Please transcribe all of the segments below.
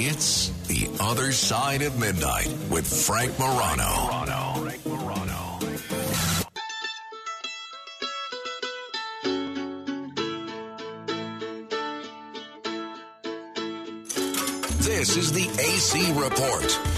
It's The Other Side of Midnight with Frank Morano. Frank Morano. This is the AC Report.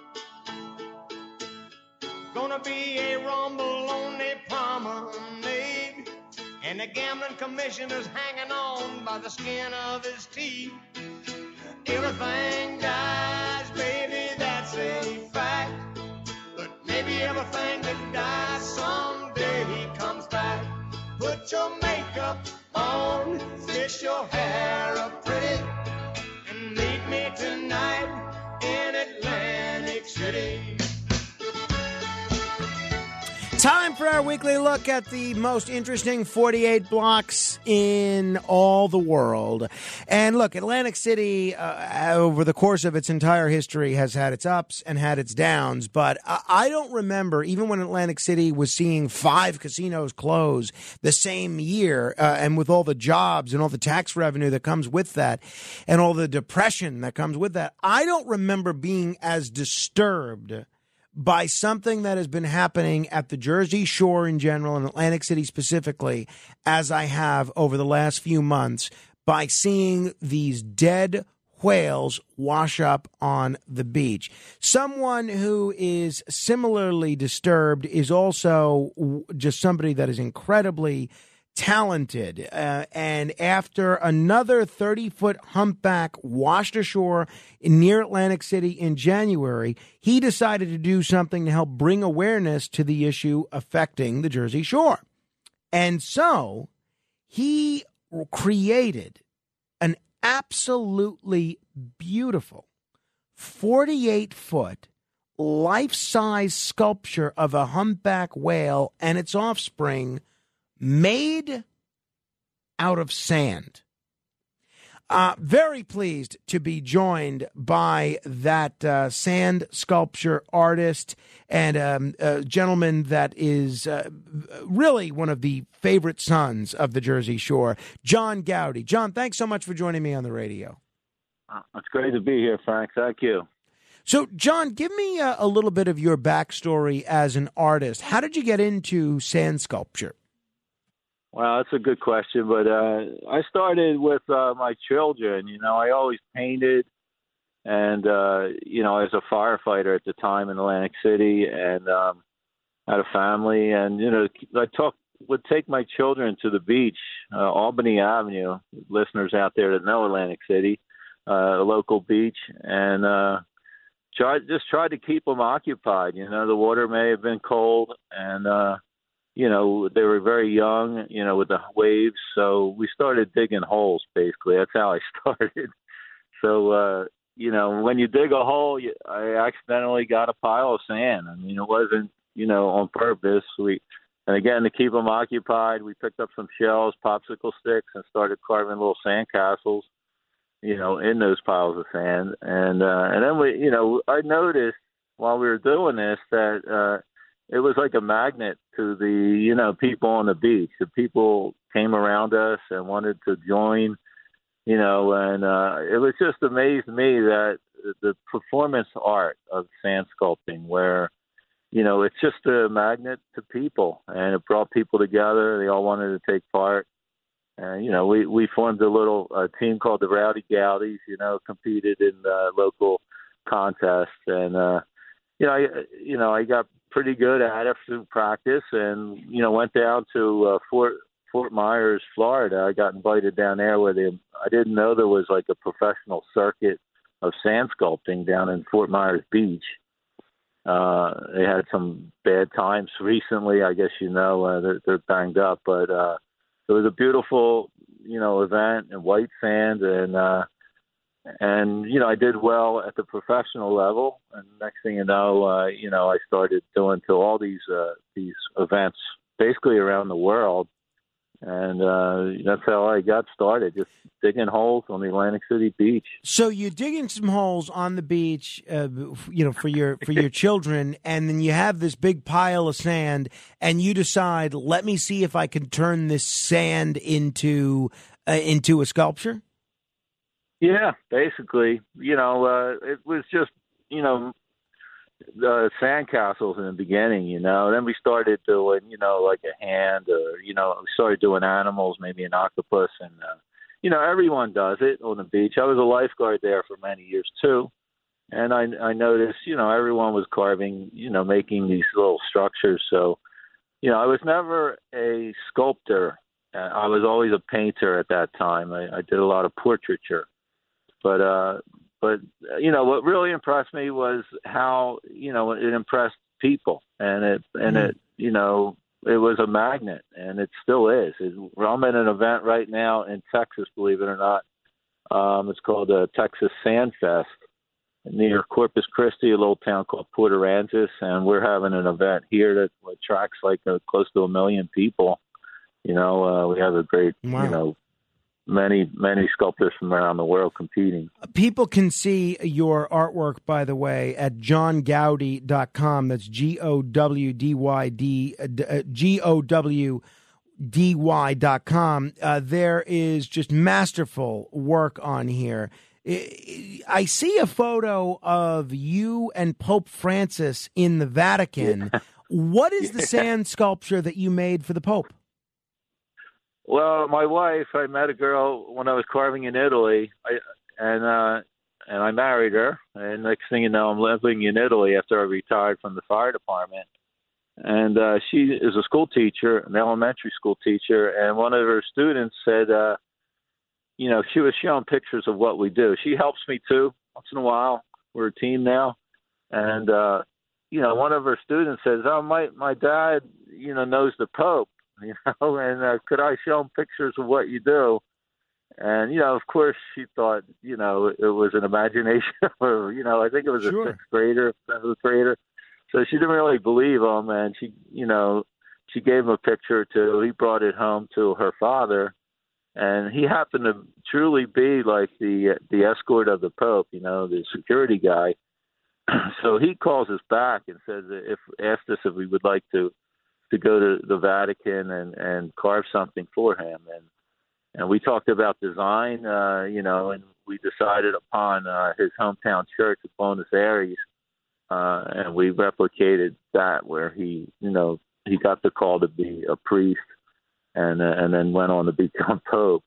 On the promenade. And the gambling commissioner's hanging on by the skin of his teeth. Everything dies, baby, that's a fact. But maybe everything that dies someday comes back. Put your makeup on, fix your hair up our weekly look at the most interesting 48 blocks in all the world. And look, Atlantic City, uh, over the course of its entire history, has had its ups and had its downs. But I, I don't remember, even when Atlantic City was seeing five casinos close the same year, uh, and with all the jobs and all the tax revenue that comes with that, and all the depression that comes with that, I don't remember being as disturbed by something that has been happening at the Jersey Shore in general and Atlantic City specifically, as I have over the last few months, by seeing these dead whales wash up on the beach. Someone who is similarly disturbed is also just somebody that is incredibly talented. Uh, and after another 30 foot humpback washed ashore near Atlantic City in January, he decided to do something to help bring awareness to the issue affecting the Jersey Shore. And so he created an absolutely beautiful 48 foot life size sculpture of a humpback whale and its offspring made out of sand. Uh, very pleased to be joined by that uh, sand sculpture artist and um, a gentleman that is uh, really one of the favorite sons of the Jersey Shore, John Gowdy. John, thanks so much for joining me on the radio. It's great to be here, Frank. Thank you. So, John, give me a, a little bit of your backstory as an artist. How did you get into sand sculpture? Well, that's a good question, but uh, I started with uh, my children. You know, I always painted, and uh, you know, as a firefighter at the time in Atlantic City, and um, had a family, and you know, I talk would take my children to the beach, uh, Albany Avenue. Listeners out there that know Atlantic City, uh, a local beach, and uh, try just tried to keep them occupied. You know, the water may have been cold, and uh, you know, they were very young, you know, with the waves. So we started digging holes, basically. That's how I started. So, uh, you know, when you dig a hole, you, I accidentally got a pile of sand. I mean, it wasn't, you know, on purpose. We, and again, to keep them occupied, we picked up some shells, popsicle sticks, and started carving little sand castles, you know, in those piles of sand. And, uh, and then we, you know, I noticed while we were doing this that, uh, it was like a magnet to the you know people on the beach. The people came around us and wanted to join, you know, and uh, it was just amazed me that the performance art of sand sculpting, where you know it's just a magnet to people, and it brought people together. They all wanted to take part. And you know, we we formed a little uh, team called the Rowdy Gowdies. You know, competed in uh, local contests, and uh, you know, I you know I got pretty good at it through practice, and you know went down to uh, Fort Fort Myers, Florida. I got invited down there where they I didn't know there was like a professional circuit of sand sculpting down in Fort Myers Beach. Uh, they had some bad times recently. I guess you know uh, they're, they're banged up, but uh, it was a beautiful, you know, event and white sand, and uh, and you know I did well at the professional level. And next thing you know, uh, you know I started going to all these uh, these events basically around the world and uh, that's how I got started, just digging holes on the Atlantic City beach. So you're digging some holes on the beach, uh, you know, for your for your children, and then you have this big pile of sand, and you decide, let me see if I can turn this sand into uh, into a sculpture. Yeah, basically, you know, uh, it was just you know the sandcastles in the beginning, you know. Then we started doing, you know, like a hand, or you know, we started doing animals, maybe an octopus, and uh, you know, everyone does it on the beach. I was a lifeguard there for many years too, and I I noticed, you know, everyone was carving, you know, making these little structures. So, you know, I was never a sculptor. I was always a painter at that time. I, I did a lot of portraiture, but uh but you know what really impressed me was how you know it impressed people. And it and mm. it you know it was a magnet and it still is. It, i'm at an event right now in texas believe it or not. Um it's called the texas sand fest near corpus christi a little town called port aransas. And we're having an event here that attracts like uh, close to a million people. You know uh, we have a great wow. you know many many sculptors from around the world competing. People can see your artwork, by the way, at johngowdy.com. That's G O W D Y D uh, G O W D Y dot com. Uh, there is just masterful work on here. I see a photo of you and Pope Francis in the Vatican. What is the sand sculpture that you made for the Pope? Well, my wife, I met a girl when I was carving in Italy, I, and uh, and I married her. And next thing you know, I'm living in Italy after I retired from the fire department. And uh, she is a school teacher, an elementary school teacher, and one of her students said, uh, you know, she was showing pictures of what we do. She helps me too once in a while. We're a team now, and uh, you know, one of her students says, "Oh, my my dad, you know, knows the Pope." you know, and uh, could I show him pictures of what you do? And you know, of course, she thought you know it was an imagination, or you know, I think it was sure. a sixth grader, seventh grader. So she didn't really believe him, and she, you know, she gave him a picture too. He brought it home to her father, and he happened to truly be like the the escort of the Pope, you know, the security guy. so he calls us back and says if asked us if we would like to to go to the Vatican and and carve something for him. And and we talked about design uh you know and we decided upon uh his hometown church of Buenos Aires uh and we replicated that where he you know he got the call to be a priest and uh, and then went on to become pope.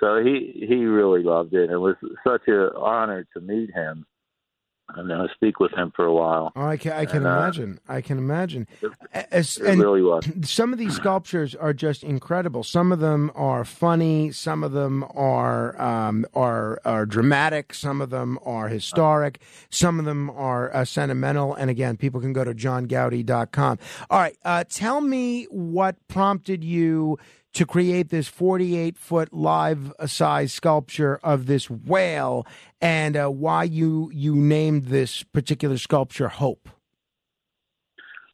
So he he really loved it. It was such an honor to meet him and then I speak with him for a while. Oh, I can, I can and, uh, imagine. I can imagine. It, As, it really was. Some of these sculptures are just incredible. Some of them are funny. Some of them are um, are are dramatic. Some of them are historic. Some of them are uh, sentimental. And again, people can go to johngowdy.com. All right, uh, tell me what prompted you to create this 48 foot live size sculpture of this whale and uh, why you, you named this particular sculpture Hope.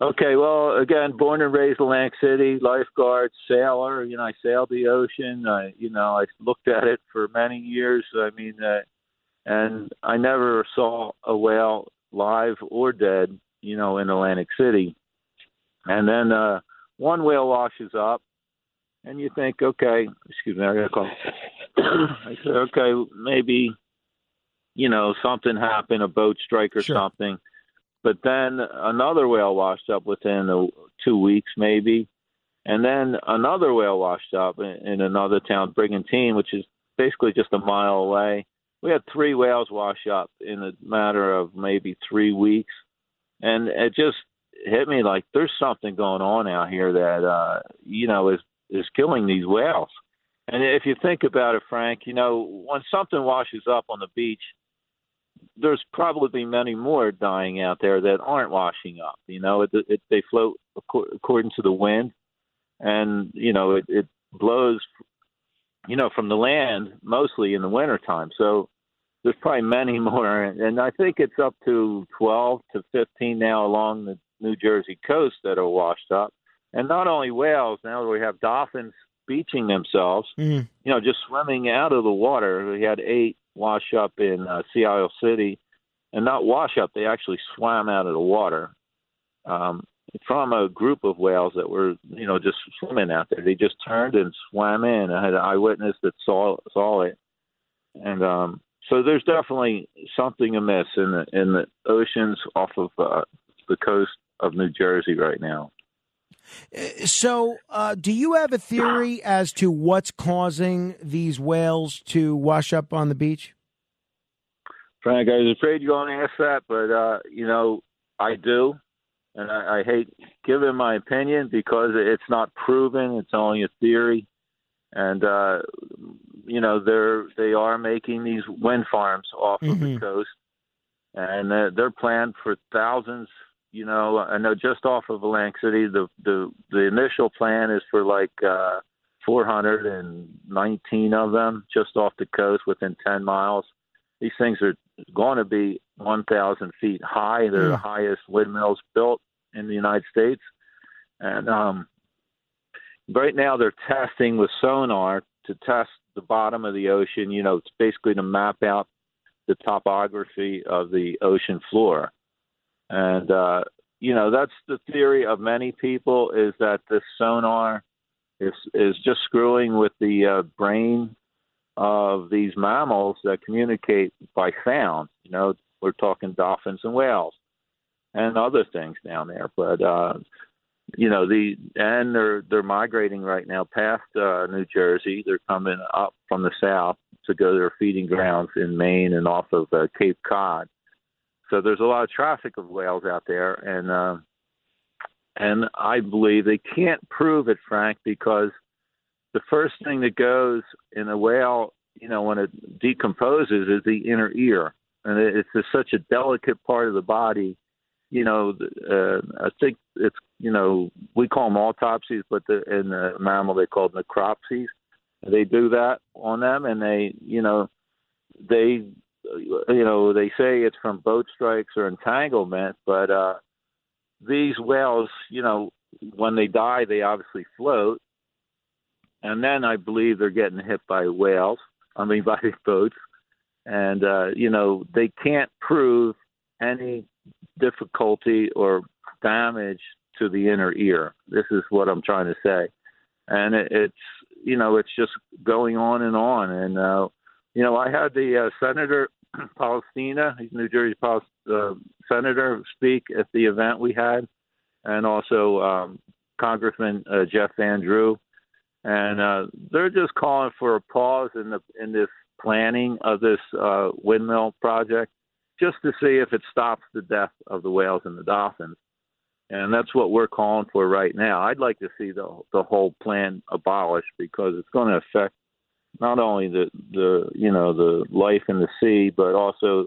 Okay, well, again, born and raised in Atlantic City, lifeguard, sailor. You know, I sailed the ocean. I, you know, I looked at it for many years. I mean, uh, and I never saw a whale live or dead. You know, in Atlantic City. And then uh, one whale washes up, and you think, okay, excuse me, I got to call. I said, okay, maybe, you know, something happened, a boat strike or sure. something. But then another whale washed up within a, two weeks, maybe, and then another whale washed up in, in another town, Brigantine, which is basically just a mile away. We had three whales wash up in a matter of maybe three weeks, and it just hit me like there's something going on out here that uh you know is is killing these whales. And if you think about it, Frank, you know, when something washes up on the beach, there's probably many more dying out there that aren't washing up. You know, it, it, they float according to the wind, and you know it, it blows, you know, from the land mostly in the wintertime. So there's probably many more, and I think it's up to 12 to 15 now along the New Jersey coast that are washed up. And not only whales, now we have dolphins beaching themselves, mm-hmm. you know, just swimming out of the water. We had eight wash up in uh, Sea Isle City, and not wash up, they actually swam out of the water um, from a group of whales that were, you know, just swimming out there. They just turned and swam in. I had an eyewitness that saw saw it, and um, so there's definitely something amiss in the in the oceans off of uh, the coast of New Jersey right now. So, uh, do you have a theory as to what's causing these whales to wash up on the beach? Frank, I was afraid you're going to ask that, but uh, you know, I do, and I, I hate giving my opinion because it's not proven; it's only a theory. And uh, you know, they're they are making these wind farms off mm-hmm. of the mm-hmm. coast, and uh, they're planned for thousands you know, I know just off of Atlantic City, the the the initial plan is for like uh, 419 of them just off the coast within 10 miles. These things are going to be 1,000 feet high. They're the highest windmills built in the United States, and um, right now they're testing with sonar to test the bottom of the ocean. You know, it's basically to map out the topography of the ocean floor and uh, you know that's the theory of many people is that this sonar is is just screwing with the uh, brain of these mammals that communicate by sound. You know, we're talking dolphins and whales and other things down there, but uh, you know the and they're they're migrating right now past uh, New Jersey. They're coming up from the south to go to their feeding grounds in Maine and off of uh, Cape Cod. So there's a lot of traffic of whales out there, and uh, and I believe they can't prove it, Frank, because the first thing that goes in a whale, you know, when it decomposes, is the inner ear, and it's just such a delicate part of the body. You know, uh, I think it's you know we call them autopsies, but the, in the mammal they call them necropsies. They do that on them, and they you know they you know, they say it's from boat strikes or entanglement, but uh, these whales, you know, when they die, they obviously float, and then I believe they're getting hit by whales. I mean, by boats, and uh, you know, they can't prove any difficulty or damage to the inner ear. This is what I'm trying to say, and it, it's you know, it's just going on and on, and uh, you know, I had the uh, Senator Polistina, he's New Jersey uh, senator, speak at the event we had, and also um, Congressman uh, Jeff Van Drew, and uh, they're just calling for a pause in the in this planning of this uh, windmill project, just to see if it stops the death of the whales and the dolphins. And that's what we're calling for right now. I'd like to see the the whole plan abolished because it's going to affect not only the the you know the life in the sea, but also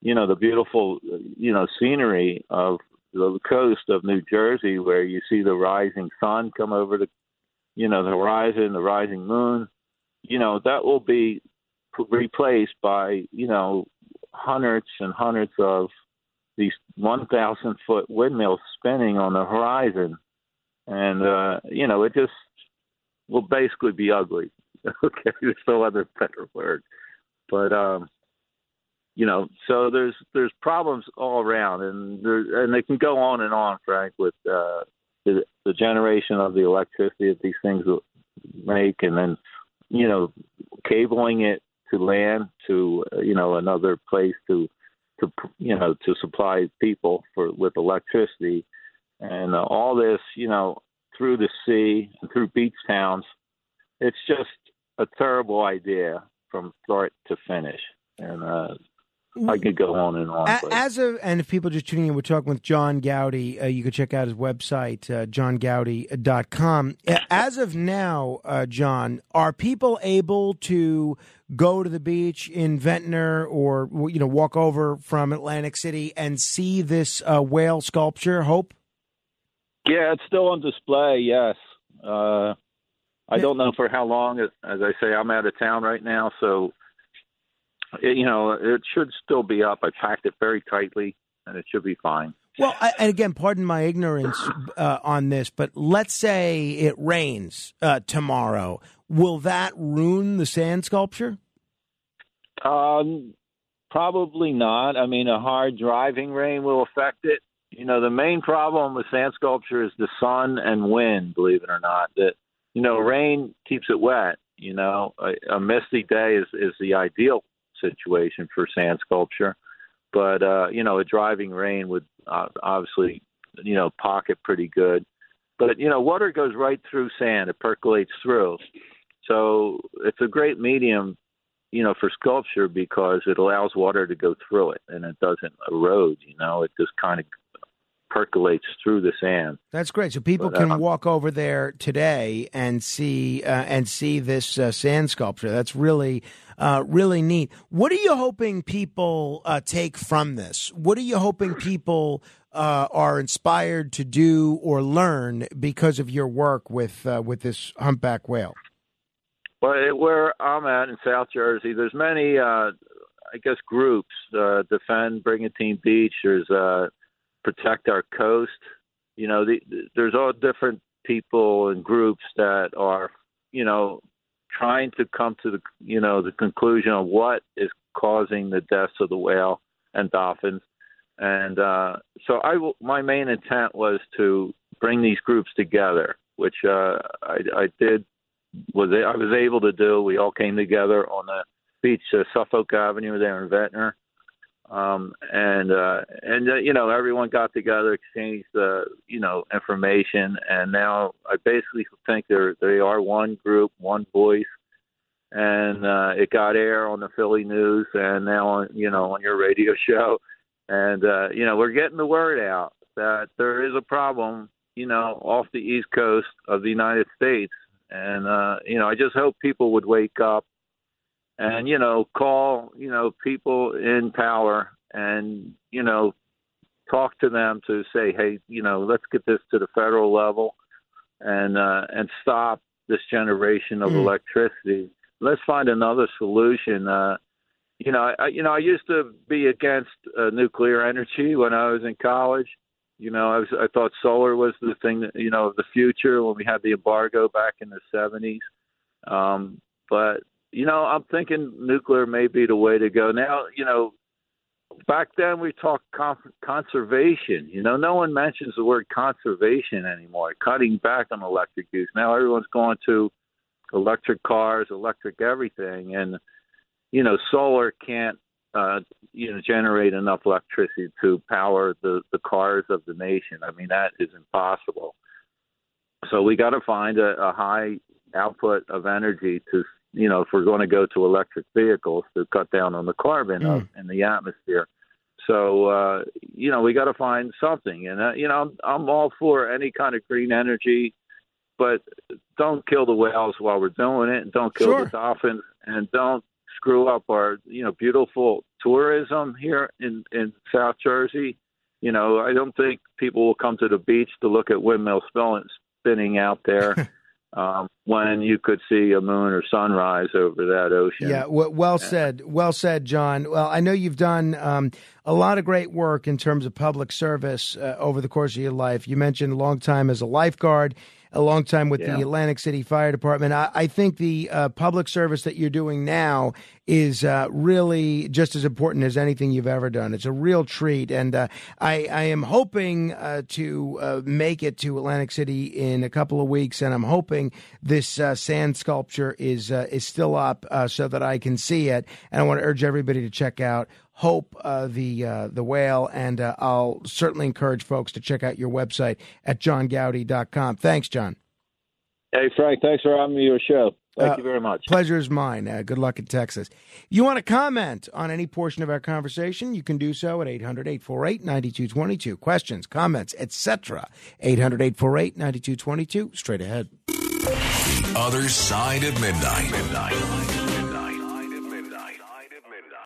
you know the beautiful you know scenery of the coast of New Jersey, where you see the rising sun come over the you know the horizon, the rising moon. You know that will be replaced by you know hundreds and hundreds of these 1,000 foot windmills spinning on the horizon, and uh, you know it just will basically be ugly. okay, there's no other better word. But um, you know, so there's there's problems all around, and there and they can go on and on, Frank, with uh, the, the generation of the electricity that these things make, and then you know, cabling it to land to uh, you know another place to to you know to supply people for with electricity, and uh, all this you know through the sea and through beach towns. It's just a terrible idea from start to finish. And uh, I could go on and on. But- As of, and if people just tuning in, we're talking with John Gowdy. Uh, you can check out his website, uh, johngowdy.com. As of now, uh, John, are people able to go to the beach in Ventnor or, you know, walk over from Atlantic City and see this uh, whale sculpture, Hope? Yeah, it's still on display. Yes. I don't know for how long. As I say, I'm out of town right now, so it, you know it should still be up. I packed it very tightly, and it should be fine. Well, I, and again, pardon my ignorance uh, on this, but let's say it rains uh, tomorrow. Will that ruin the sand sculpture? Um, probably not. I mean, a hard driving rain will affect it. You know, the main problem with sand sculpture is the sun and wind. Believe it or not, that you know, rain keeps it wet. You know, a, a misty day is is the ideal situation for sand sculpture, but uh, you know, a driving rain would uh, obviously you know pocket pretty good. But you know, water goes right through sand; it percolates through. So it's a great medium you know, for sculpture because it allows water to go through it and it doesn't erode. You know, it just kind of percolates through the sand. That's great. So people But, can uh, walk over there today and see uh, and see this uh, sand sculpture. That's really uh, really neat. What are you hoping people uh, take from this? What are you hoping people uh, are inspired to do or learn because of your work with uh, with this humpback whale? Well, where I'm at in South Jersey, there's many, uh, I guess, groups. Uh, Defend Brigantine Beach. There's uh, Protect Our Coast. You know, the, there's all different people and groups that are, you know, trying to come to the, you know, the conclusion of what is causing the deaths of the whale and dolphins. And uh, so, I w- my main intent was to bring these groups together, which uh, I, I did was I was able to do. We all came together on the beach, uh, Suffolk Avenue there in Ventnor, um, and uh, and uh, you know everyone got together, exchanged uh, you know information, and now I basically think they're they are one group, one voice, and uh, it got air on the Philly news, and now on you know on your radio show, and uh, you know we're getting the word out that there is a problem, you know, off the east coast of the United States. And uh, you know, I just hope people would wake up and you know call you know people in power and you know talk to them to say, hey, you know, let's get this to the federal level and uh, and stop this generation of Mm. electricity. Let's find another solution. Uh, you know, I, you know, I used to be against uh, nuclear energy when I was in college. You know, I was I thought solar was the thing that you know of the future when we had the embargo back in the seventies. Um, but you know, I'm thinking nuclear may be the way to go. Now, you know, back then we talked con- conservation. You know, no one mentions the word conservation anymore. Cutting back on electric use. Now everyone's going to electric cars, electric everything, and you know, solar can't uh, you know generate enough electricity to power the the cars of the nation. I mean, that is impossible. So we got to find a, a high output of energy to you know if we're going to go to electric vehicles to cut down on the carbon of, in the atmosphere. So uh, you know we got to find something, and uh, you know I'm, I'm all for any kind of green energy, but don't kill the whales while we're doing it, and don't kill Sure. the dolphins, and don't screw up our you know beautiful tourism here in in South Jersey. You know I don't think people will come to the beach to look at windmills spilling, spinning out there. Um, when you could see a moon or sunrise over that ocean. Yeah, w- well said. Well said, John. Well, I know you've done um, a lot of great work in terms of public service uh, over the course of your life. You mentioned a long time as a lifeguard, a long time with Yeah. the Atlantic City Fire Department. I, I think the uh, public service that you're doing now is uh, really just as important as anything you've ever done. It's a real treat, and uh, I, I am hoping uh, to uh, make it to Atlantic City in a couple of weeks, and I'm hoping this uh, sand sculpture is uh, is still up uh, so that I can see it. And I want to urge everybody to check out Hope uh, the uh, the whale, and uh, I'll certainly encourage folks to check out your website at johngowdy.com. Thanks, John. Hey, Frank, thanks for having me on your show. Thank Uh, you very much. Pleasure is mine. Uh, good luck in Texas. You want to comment on any portion of our conversation? You can do so at 800 848 9222. Questions, comments, etc. 800 848 9222. Straight ahead. The other side of midnight. midnight.